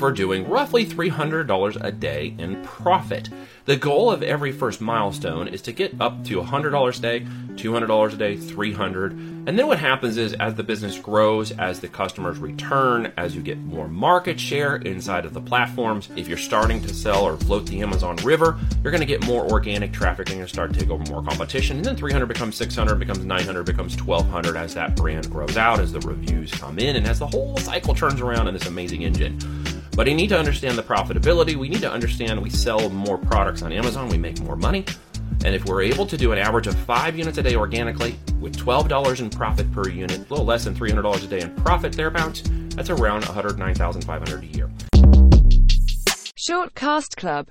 we're doing roughly $300 a day in profit. The goal of every first milestone is to get up to $100 a day, $200 a day, 300, And then what happens is as the business grows, as the customers return, as you get more market share inside of the platforms, if you're starting to sell or float the Amazon River, you're going to get more organic traffic and you're start to take over more competition. And then 300 becomes 600, becomes 900, becomes 1200 as that brand grows out, as the reviews come in, and as the whole cycle turns around in this amazing engine. But you need to understand the profitability. We need to understand we sell more products on Amazon, we make more money. And if we're able to do an average of five units a day organically with $12 in profit per unit, a little less than $300 a day in profit thereabouts, that's around 109,500 a year. Shortcast Club